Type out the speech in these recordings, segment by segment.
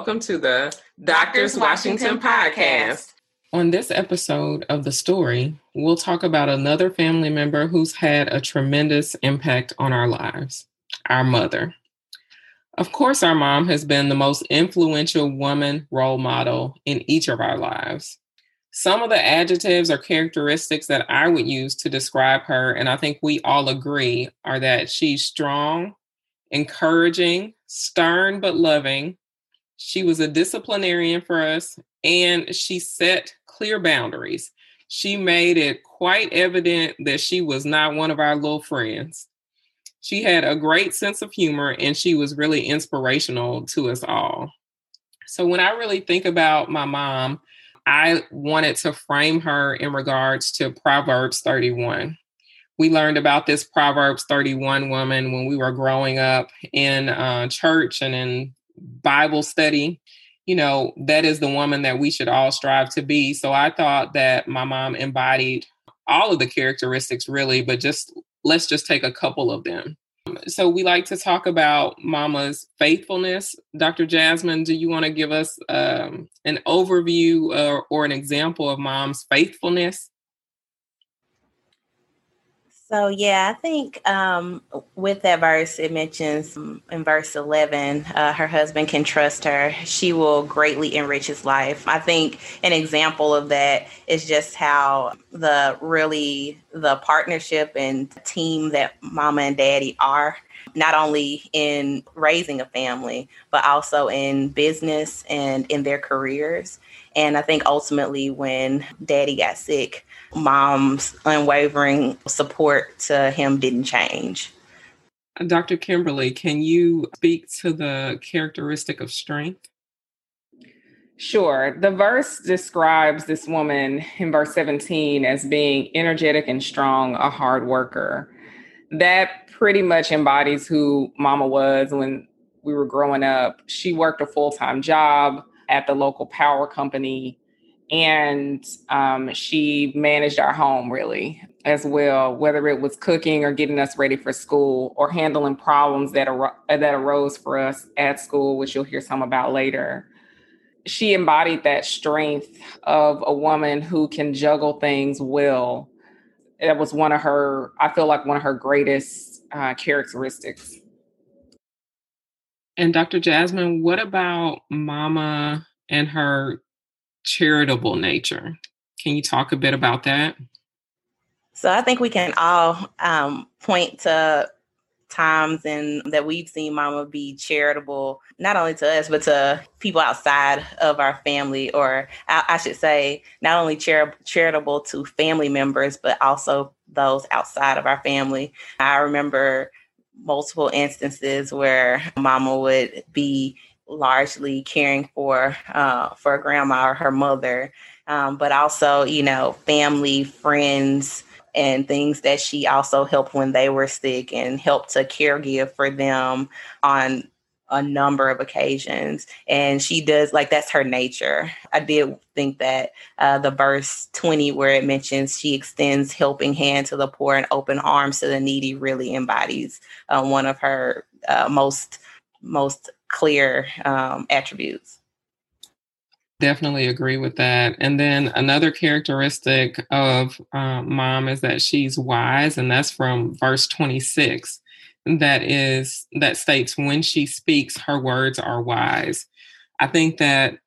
welcome to the Doctors Washington, podcast. On this episode of The Story, we'll talk about another family member who's had a tremendous impact on our lives our mother. Of course, our mom has been the most influential woman role model in each of our lives. Some of the adjectives or characteristics that I would use to describe her, and I think we all agree, are that she's strong, encouraging, stern but loving. She was a disciplinarian for us, and she set clear boundaries. She made it quite evident that she was not one of our little friends. She had a great sense of humor, and she was really inspirational to us all. So, when I really think about my mom, I wanted to frame her in regards to Proverbs 31. We learned about this Proverbs 31 woman when we were growing up in uh, church and in Bible study. You know, that is the woman that we should all strive to be. So I thought that my mom embodied all of the characteristics, really, but just let's just take a couple of them. So we like to talk about mama's faithfulness. Dr. Jasmine, do you want to give us um, an overview or, or an example of mom's faithfulness? So yeah, I think um, with that verse, it mentions in verse eleven, uh, her husband can trust her; she will greatly enrich his life. I think an example of that is just how the really the partnership and team that mama and daddy are not only in raising a family, but also in business and in their careers. And I think ultimately, when daddy got sick, mom's unwavering support to him didn't change. Dr. Kimberly, can you speak to the characteristic of strength? Sure. The verse describes this woman in verse 17 as being energetic and strong, a hard worker. That pretty much embodies who Mama was when we were growing up. She worked a full time job at the local power company and um, she managed our home really as well whether it was cooking or getting us ready for school or handling problems that, ar- that arose for us at school which you'll hear some about later. She embodied that strength of a woman who can juggle things well. That was one of her i feel like one of her greatest uh, characteristics. And dr jasmine what about mama and her charitable nature. Can you talk a bit about that? So I think we can all um, point to times and that we've seen mama be charitable not only to us but to people outside of our family or i, I should say not only char- charitable to family members but also those outside of our family i remember multiple instances where mama would be largely caring for uh, for grandma or her mother, um, but also you know family, friends, and things that she also helped when they were sick and helped to caregive for them on a number of occasions. And she does like that's her nature. I did think that uh, the verse 20 where it mentions she extends helping hand to the poor and open arms to the needy really embodies uh, one of her uh, most most clear um, attributes. Definitely agree with that. And then another characteristic of uh, mom is that she's wise, and that's from verse 26. That is, that states, when she speaks, her words are wise. I think that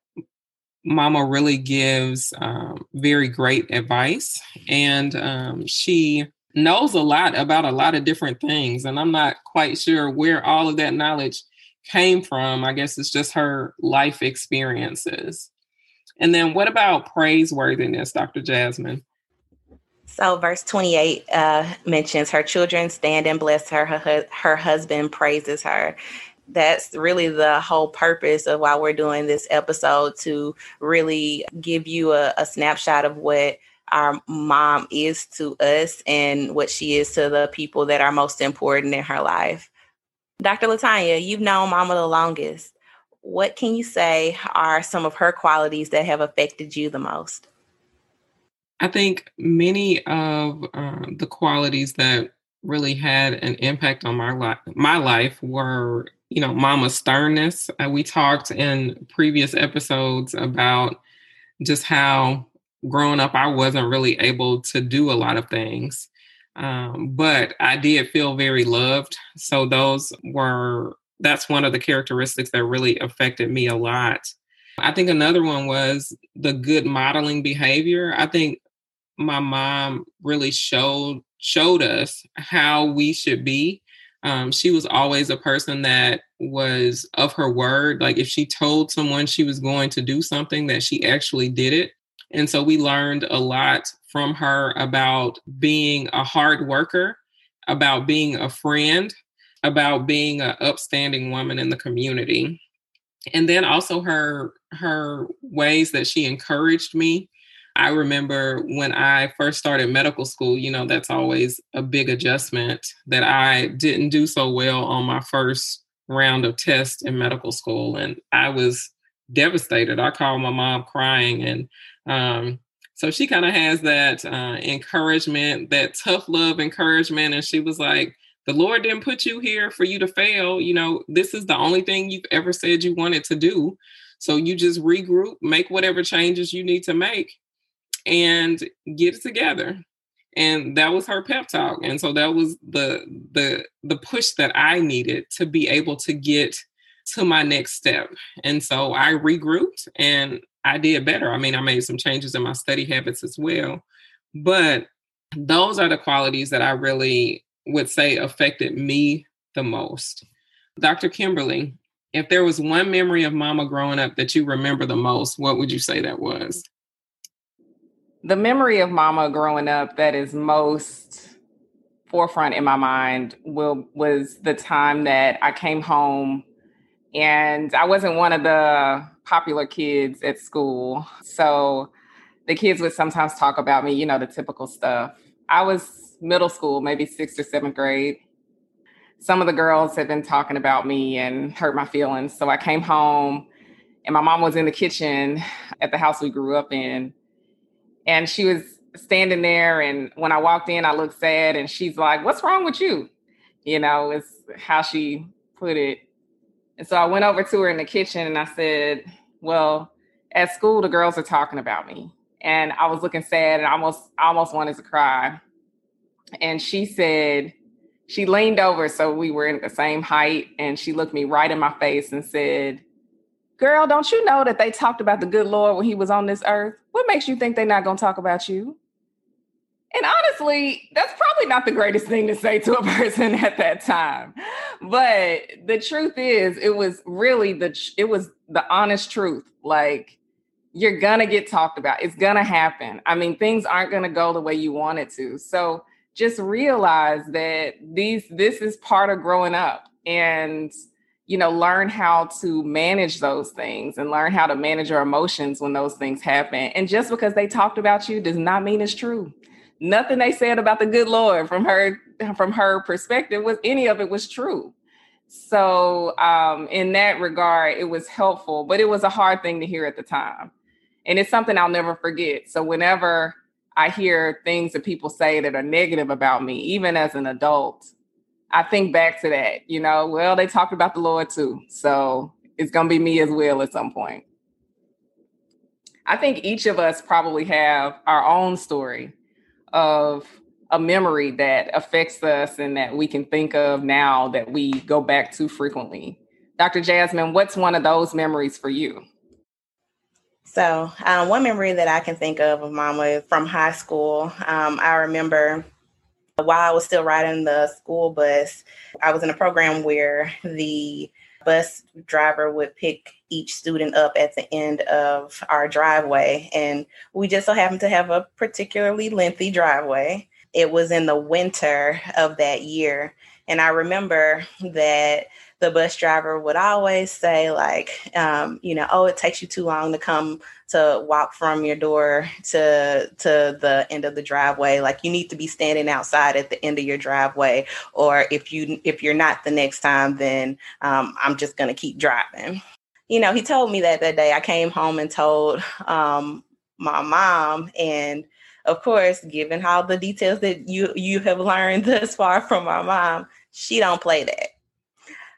mama really gives um, very great advice, and um, she knows a lot about a lot of different things. And I'm not quite sure where all of that knowledge came from. I guess it's just her life experiences. And then what about praiseworthiness, Dr. Jasmine? So, verse 28 uh, mentions her children stand and bless her. Her, her husband praises her. That's really the whole purpose of why we're doing this episode to really give you a, a snapshot of what our mom is to us and what she is to the people that are most important in her life. Dr. Latanya, you've known Mama the longest. What can you say are some of her qualities that have affected you the most? I think many of uh, the qualities that really had an impact on my life my life were you know mama's sternness uh, we talked in previous episodes about just how growing up i wasn't really able to do a lot of things um, but i did feel very loved so those were that's one of the characteristics that really affected me a lot i think another one was the good modeling behavior i think my mom really showed showed us how we should be. Um, she was always a person that was of her word. Like if she told someone she was going to do something, that she actually did it. And so we learned a lot from her about being a hard worker, about being a friend, about being an upstanding woman in the community. And then also her her ways that she encouraged me I remember when I first started medical school, you know, that's always a big adjustment that I didn't do so well on my first round of tests in medical school. And I was devastated. I called my mom crying. And um, so she kind of has that uh, encouragement, that tough love encouragement. And she was like, the Lord didn't put you here for you to fail. You know, this is the only thing you've ever said you wanted to do. So you just regroup, make whatever changes you need to make, and get it together and that was her pep talk and so that was the the the push that i needed to be able to get to my next step. And so i regrouped and i did better. I mean i made some changes in my study habits as well. But those are the qualities that i really would say affected me the most. Dr kimberly if there was one memory of mama growing up that you remember the most what would you say that was? The memory of mama growing up that is most forefront in my mind will was the time that I came home and I wasn't one of the popular kids at school. So the kids would sometimes talk about me, you know, the typical stuff. I was middle school, maybe sixth or seventh grade. Some of the girls had been talking about me and hurt my feelings. So I came home and my mom was in the kitchen at the house we grew up in and she was standing there. And when I walked in, I looked sad. And she's like, What's wrong with you? You know, is how she put it. And so I went over to her in the kitchen and I said, Well, at school, the girls are talking about me. And I was looking sad and almost almost wanted to cry. And she said, she leaned over so we were in the same height and she looked me right in my face and said, Girl, don't you know that they talked about the good Lord when he was on this earth? What makes you think they're not going to talk about you? And honestly, that's probably not the greatest thing to say to a person at that time. But the truth is, it was really the it was the honest truth. Like you're going to get talked about. It's going to happen. I mean, things aren't going to go the way you want it to. So just realize that these this is part of growing up and you know, learn how to manage those things and learn how to manage your emotions when those things happen. And just because they talked about you does not mean it's true. Nothing they said about the good Lord from her from her perspective was any of it was true. So um, in that regard, it was helpful, but it was a hard thing to hear at the time. And it's something I'll never forget. So whenever I hear things that people say that are negative about me, even as an adult, I think back to that, you know, well, they talked about the Lord too. So it's to be me as well at some point. I think each of us probably have our own story of a memory that affects us and that we can think of now that we go back to frequently. Dr. Jasmine, what's one of those memories for you? So, um, one memory that I can think of of Mama from high school, um, I remember while I was still riding the school bus, I was in a program where the bus driver would pick each student up at the end of our driveway. And we just so happened to have a particularly lengthy driveway. It was in the winter of that year. And I remember that the bus driver would always say, like, um, you know, oh, it takes you too long to come to walk from your door to to the end of the driveway. Like you need to be standing outside at the end of your driveway or if you if you're not the next time then um, i'm just to keep driving. You know he told me that that day. I came home and told um, my mom and of course, given how the details that you you have learned thus far from my mom, she don't play that.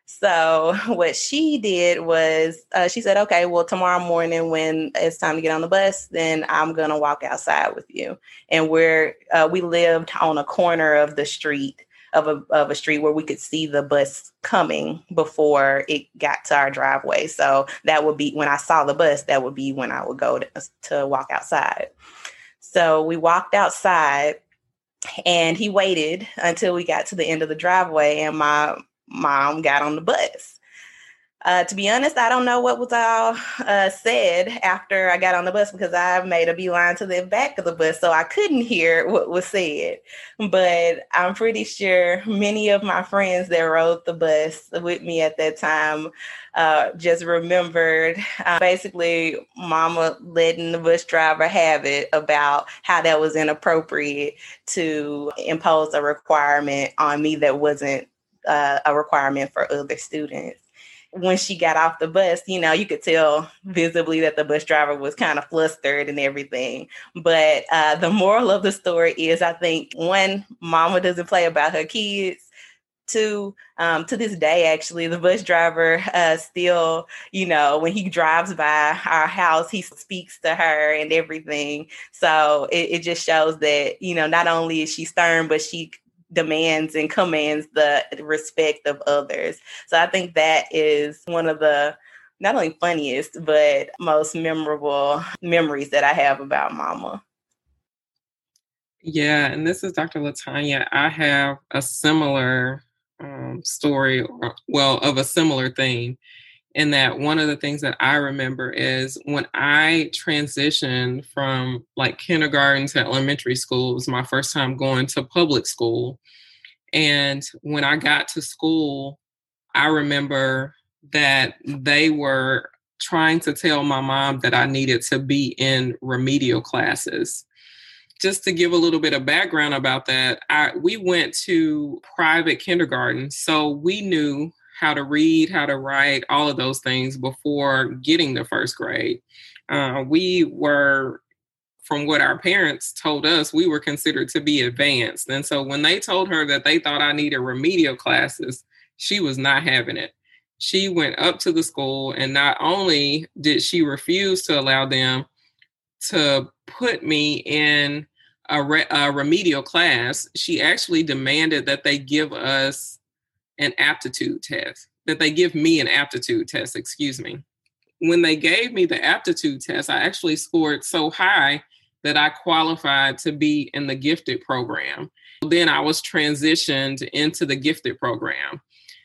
So what she did was uh, she said, "Okay, well tomorrow morning when it's time to get on the bus, then I'm gonna walk outside with you." And we're uh, we lived on a corner of the street of a of a street where we could see the bus coming before it got to our driveway. So that would be when I saw the bus. That would be when I would go to, to walk outside. So we walked outside and he waited until we got to the end of the driveway and my mom got on the bus. Uh, to be honest, I don't know what was all uh, said after I got on the bus because I made a beeline to the back of the bus, so I couldn't hear what was said. But I'm pretty sure many of my friends that rode the bus with me at that time uh, just remembered uh, basically mama letting the bus driver have it about how that was inappropriate to impose a requirement on me that wasn't uh, a requirement for other students when she got off the bus, you know, you could tell visibly that the bus driver was kind of flustered and everything. But uh, the moral of the story is I think one, mama doesn't play about her kids. Two, um, to this day, actually, the bus driver uh, still, you know, when he drives by our house, he speaks to her and everything. So it, it just shows that, you know, not only is she stern, but she demands and commands the respect of others. So I think that is one of the not only funniest but most memorable memories that I have about mama. Yeah, and this is Dr. Latanya. I have a similar um, story, or, well, of a similar theme. In that one of the things that I remember is when I transitioned from like kindergarten to elementary school, it was my first time going to public school. And when I got to school, I remember that they were trying to tell my mom that I needed to be in remedial classes. Just to give a little bit of background about that, I, we went to private kindergarten, so we knew how to read, how to write, all of those things before getting to first grade. Uh, we were, from what our parents told us, we were considered to be advanced. And so when they told her that they thought I needed remedial classes, she was not having it. She went up to the school, and not only did she refuse to allow them to put me in a, re- a remedial class, she actually demanded that they give us an aptitude test, that they give me an aptitude test, excuse me. When they gave me the aptitude test, I actually scored so high that I qualified to be in the gifted program. Then I was transitioned into the gifted program.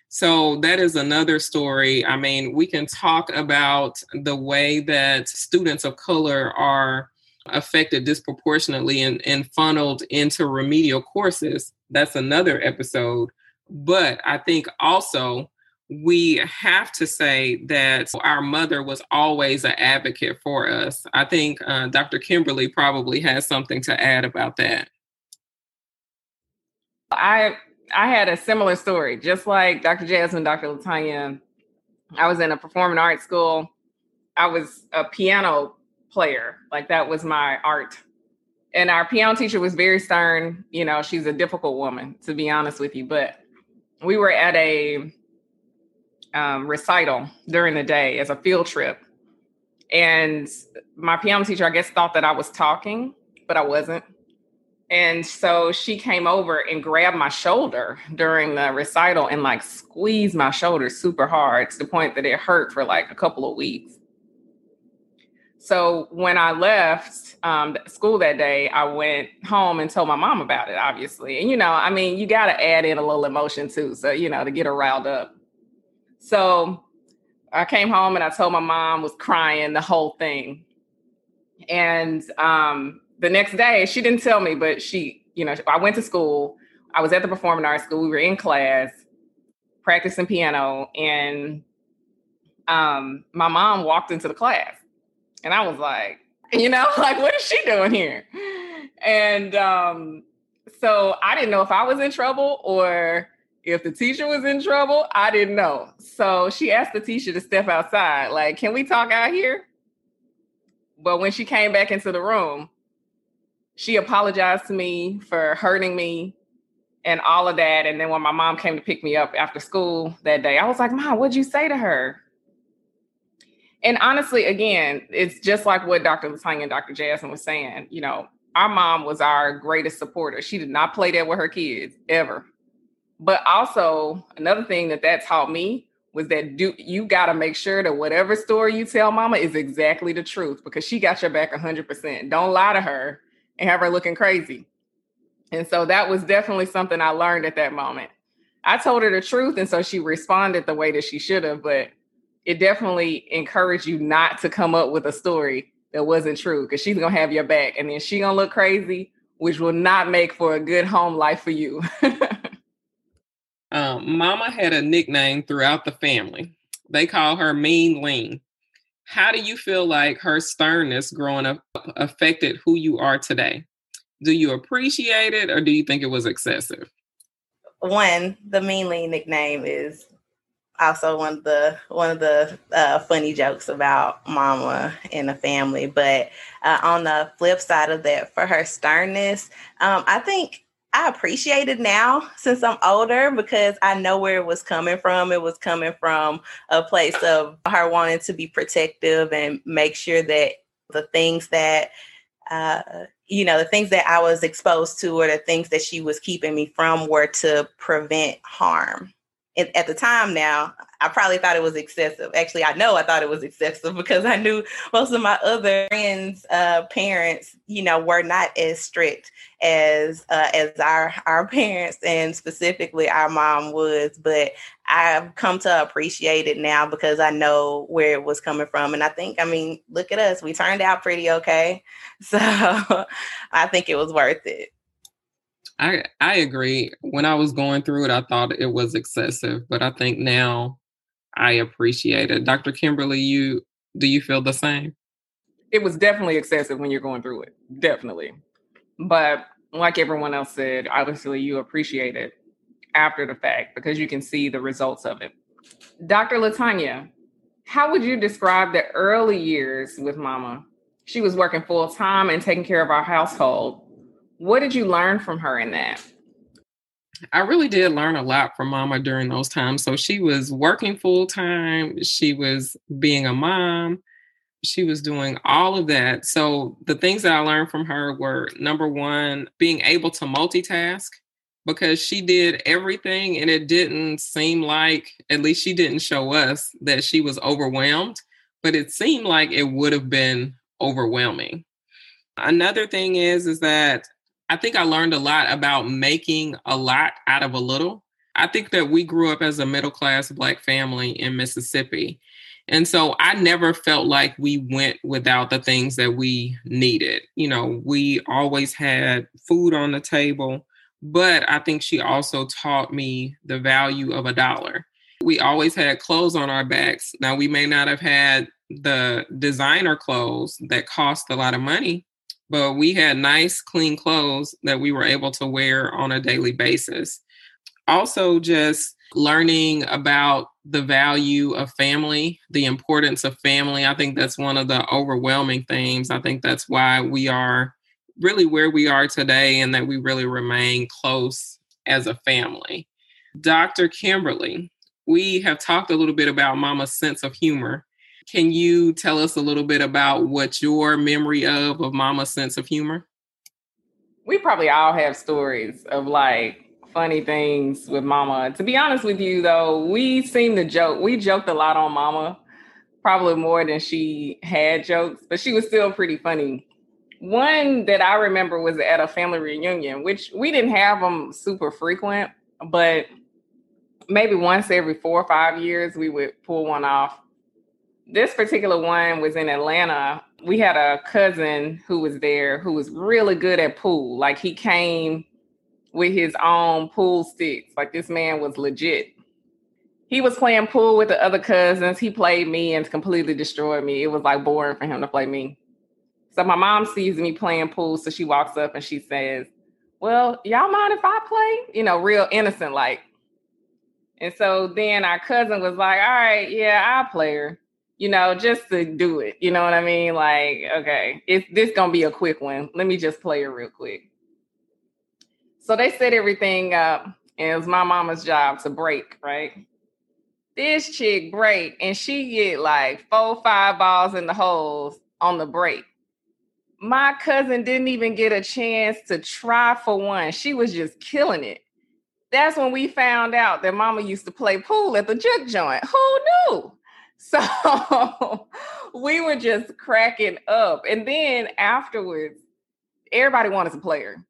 So that is another story. I mean, we can talk about the way that students of color are affected disproportionately and, and funneled into remedial courses. That's another episode. But I think also we have to say that our mother was always an advocate for us. I think uh, Dr. Kimberly probably has something to add about that. I I had a similar story, just like Dr. Jasmine, Dr. Latanya. I was in a performing arts school. I was a piano player, like that was my art. And our piano teacher was very stern. You know, she's a difficult woman, to be honest with you. But we were at a um, recital during the day as a field trip. And my piano teacher, I guess, thought that I was talking, but I wasn't. And so she came over and grabbed my shoulder during the recital and like squeezed my shoulder super hard to the point that it hurt for like a couple of weeks. So when I left um, school that day, I went home and told my mom about it, obviously. And, you know, I mean, you got to add in a little emotion too. So, you know, to get her riled up. So I came home and I told my mom, was crying the whole thing. And um, the next day, she didn't tell me, but she, you know, I went to school. I was at the performing arts school. We were in class practicing piano. And um, my mom walked into the class and I was like, you know, like, what is she doing here? And um, so I didn't know if I was in trouble or if the teacher was in trouble. I didn't know. So she asked the teacher to step outside, like, can we talk out here? But when she came back into the room, she apologized to me for hurting me and all of that. And then when my mom came to pick me up after school that day, I was like, Mom, what'd you say to her? And honestly, again, it's just like what Dr. Latanya and Dr. Jasmine was saying. You know, our mom was our greatest supporter. She did not play that with her kids ever. But also, another thing that that taught me was that do you got to make sure that whatever story you tell mama is exactly the truth because she got your back 100%. Don't lie to her and have her looking crazy. And so that was definitely something I learned at that moment. I told her the truth and so she responded the way that she should have, but it definitely encouraged you not to come up with a story that wasn't true because she's gonna have your back and then she gonna look crazy, which will not make for a good home life for you. um, Mama had a nickname throughout the family. They call her Mean Lean. How do you feel like her sternness growing up affected who you are today? Do you appreciate it or do you think it was excessive? One, the Mean Lean nickname is also one of the one of the uh, funny jokes about mama and the family. But uh, on the flip side of that, for her sternness, um, I think I appreciate it now since I'm older because I know where it was coming from. It was coming from a place of her wanting to be protective and make sure that the things that uh, you know the things that I was exposed to or the things that she was keeping me from were to prevent harm at the time now, I probably thought it was excessive. Actually, I know I thought it was excessive because I knew most of my other friends' uh, parents, you know, were not as strict as uh, as our our parents and specifically our mom was. But I've come to appreciate it now because I know where it was coming from, and I think, I mean, look at us, we turned out pretty okay. So I think it was worth it. I I agree. When I was going through it, I thought it was excessive, but I think now I appreciate it. Dr. Kimberly, you do you feel the same? It was definitely excessive when you're going through it. Definitely. But like everyone else said, obviously you appreciate it after the fact because you can see the results of it. Dr. Latanya, how would you describe the early years with mama? She was working full time and taking care of our household. What did you learn from her in that? I really did learn a lot from mama during those times. So she was working full time, she was being a mom, she was doing all of that. So the things that I learned from her were number one, being able to multitask because she did everything and it didn't seem like, at least she didn't show us that she was overwhelmed, but it seemed like it would have been overwhelming. Another thing is is that I think I learned a lot about making a lot out of a little. I think that we grew up as a middle class Black family in Mississippi. And so I never felt like we went without the things that we needed. You know, we always had food on the table, but I think she also taught me the value of a dollar. We always had clothes on our backs. Now, we may not have had the designer clothes that cost a lot of money, but we had nice, clean clothes that we were able to wear on a daily basis. Also, just learning about the value of family, the importance of family. I think that's one of the overwhelming themes. I think that's why we are really where we are today and that we really remain close as a family. Dr. Kimberly, we have talked a little bit about Mama's sense of humor can you tell us a little bit about what your memory of of Mama's sense of humor? We probably all have stories of like funny things with Mama. To be honest with you, though, we seem to joke. We joked a lot on Mama, probably more than she had jokes, but she was still pretty funny. One that I remember was at a family reunion, which we didn't have them super frequent, but maybe once every four or five years we would pull one off this particular one was in Atlanta. We had a cousin who was there who was really good at pool. Like he came with his own pool sticks. Like this man was legit. He was playing pool with the other cousins. He played me and completely destroyed me. It was like boring for him to play me. So my mom sees me playing pool. So she walks up and she says, Well, y'all mind if I play? You know, real innocent like. And so then our cousin was like, All right, yeah, I'll play her you know, just to do it. You know what I mean? Like, okay, it's this gonna be a quick one. Let me just play it real quick. So they set everything up, and it was my mama's job to break, right? This chick break, and she get like four, five balls in the holes on the break. My cousin didn't even get a chance to try for one. She was just killing it. That's when we found out that mama used to play pool at the juke joint. Who knew? So we were just cracking up. And then afterwards, everybody wanted to play her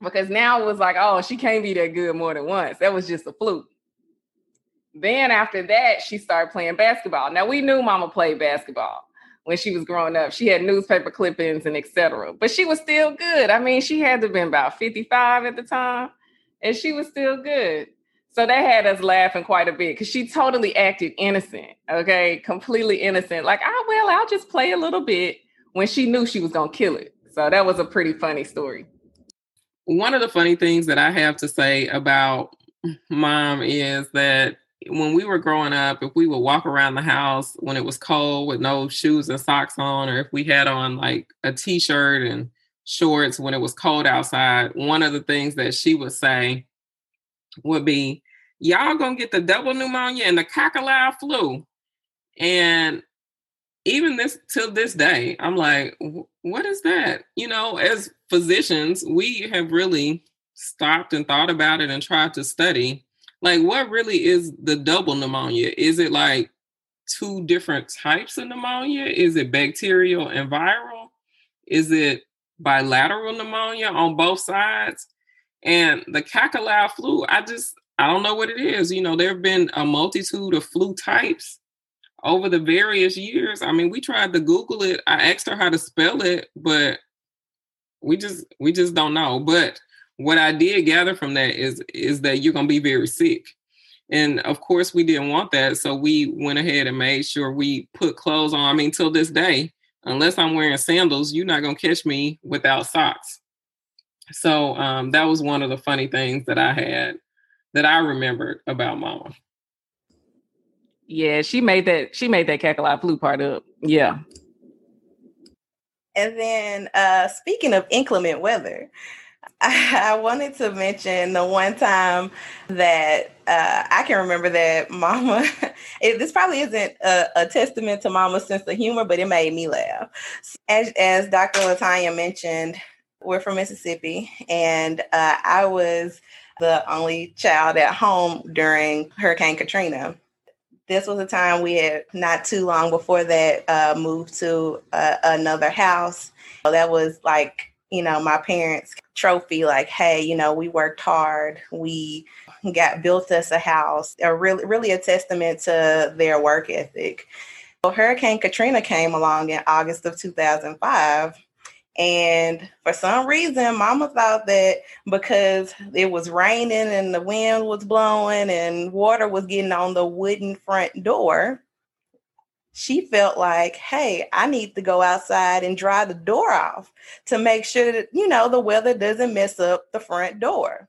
because now it was like, oh, she can't be that good more than once. That was just a fluke. Then after that, she started playing basketball. Now we knew mama played basketball when she was growing up. She had newspaper clippings and etc. But she was still good. I mean, she had to have been about 55 at the time, and she was still good. So that had us laughing quite a bit because she totally acted innocent, okay, completely innocent. Like, oh well, I'll just play a little bit when she knew she was gonna kill it. So that was a pretty funny story. One of the funny things that I have to say about mom is that when we were growing up, if we would walk around the house when it was cold with no shoes and socks on, or if we had on like a t-shirt and shorts when it was cold outside, one of the things that she would say would be, y'all gonna get the double pneumonia and the cockalau flu. And even this till this day, I'm like, what is that? You know, as physicians, we have really stopped and thought about it and tried to study. Like, what really is the double pneumonia? Is it like two different types of pneumonia? Is it bacterial and viral? Is it bilateral pneumonia on both sides? And the cockalau flu, I just I don't know what it is. You know, there have been a multitude of flu types over the various years. I mean, we tried to Google it. I asked her how to spell it, but we just we just don't know. But what I did gather from that is is that you're gonna be very sick. And of course we didn't want that. So we went ahead and made sure we put clothes on. I mean, till this day, unless I'm wearing sandals, you're not gonna catch me without socks. So um, that was one of the funny things that I had that I remembered about mama. Yeah, she made that she made that cackalot flu part up. Yeah. And then uh speaking of inclement weather, I, wanted to mention the one time that uh, I can remember that Mama. It, this probably isn't a, a, testament to Mama's sense of humor, but it made me laugh. As, as Dr. Latanya mentioned, we're from Mississippi, and uh, I was the only child at home during Hurricane Katrina. This was a time we had not too long before that uh, moved to uh, another house. So that was like, you know, my parents' trophy, like, hey, you know, we worked hard. We got built us a house, a really, really a testament to their work ethic. So Hurricane Katrina came along in August of 2005 and for some reason, mama thought that because it was raining and the wind was blowing and water was getting on the wooden front door, she felt like, hey, I need to go outside and dry the door off to make sure that, you know, the weather doesn't mess up the front door.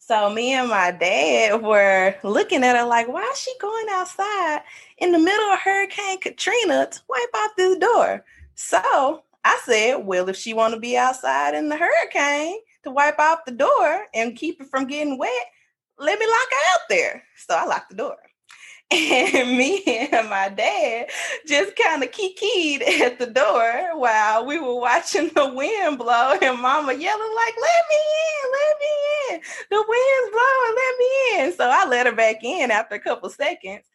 So me and my dad were looking at her like, why is she going outside in the middle of Hurricane Katrina to wipe off this door? So I said, well, if she want to be outside in the hurricane to wipe off the door and keep it from getting wet, let me lock her out there. So I locked the door. And me and my dad just kind of kikied at the door while we were watching the wind blow and mama yelling like, let me in, let me in. The wind's blowing, let me in. So I let her back in after a couple seconds.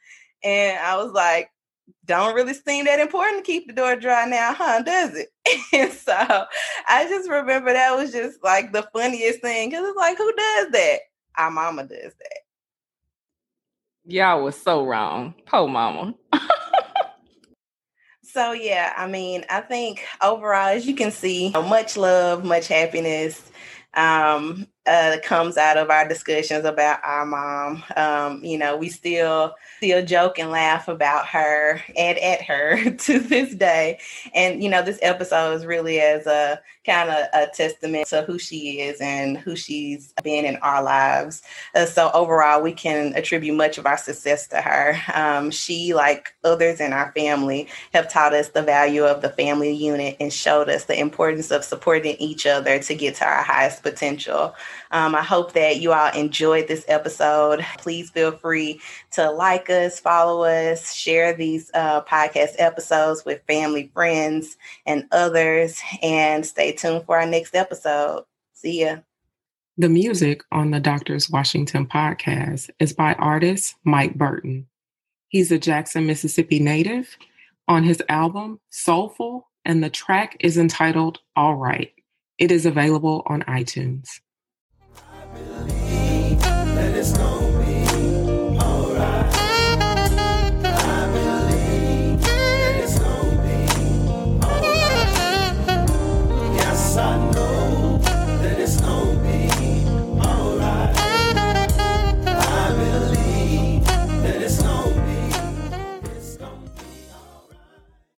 And I was like, don't really seem that important to keep the door dry now, huh? Does it? and so I just remember that was just like the funniest thing because it's like, who does that? Our mama does that. Y'all was so wrong. Po mama. so yeah, I mean, I think overall, as you can see, much love, much happiness. Um, uh, comes out of our discussions about our mom. Um, you know, we still still joke and laugh about her and at her to this day. And you know, this episode is really as a kind of a testament to who she is and who she's been in our lives. Uh, so overall, we can attribute much of our success to her. Um, she, like others in our family, have taught us the value of the family unit and showed us the importance of supporting each other to get to our highest potential. Um, I hope that you all enjoyed this episode. Please feel free to like us, follow us, share these uh, podcast episodes with family, friends, and others, and stay tuned for our next episode. See ya. The music on the Doctors Washington podcast is by artist Mike Burton. He's a Jackson, Mississippi native on his album Soulful, and the track is entitled All Right. It is available on iTunes believe that it's gonna.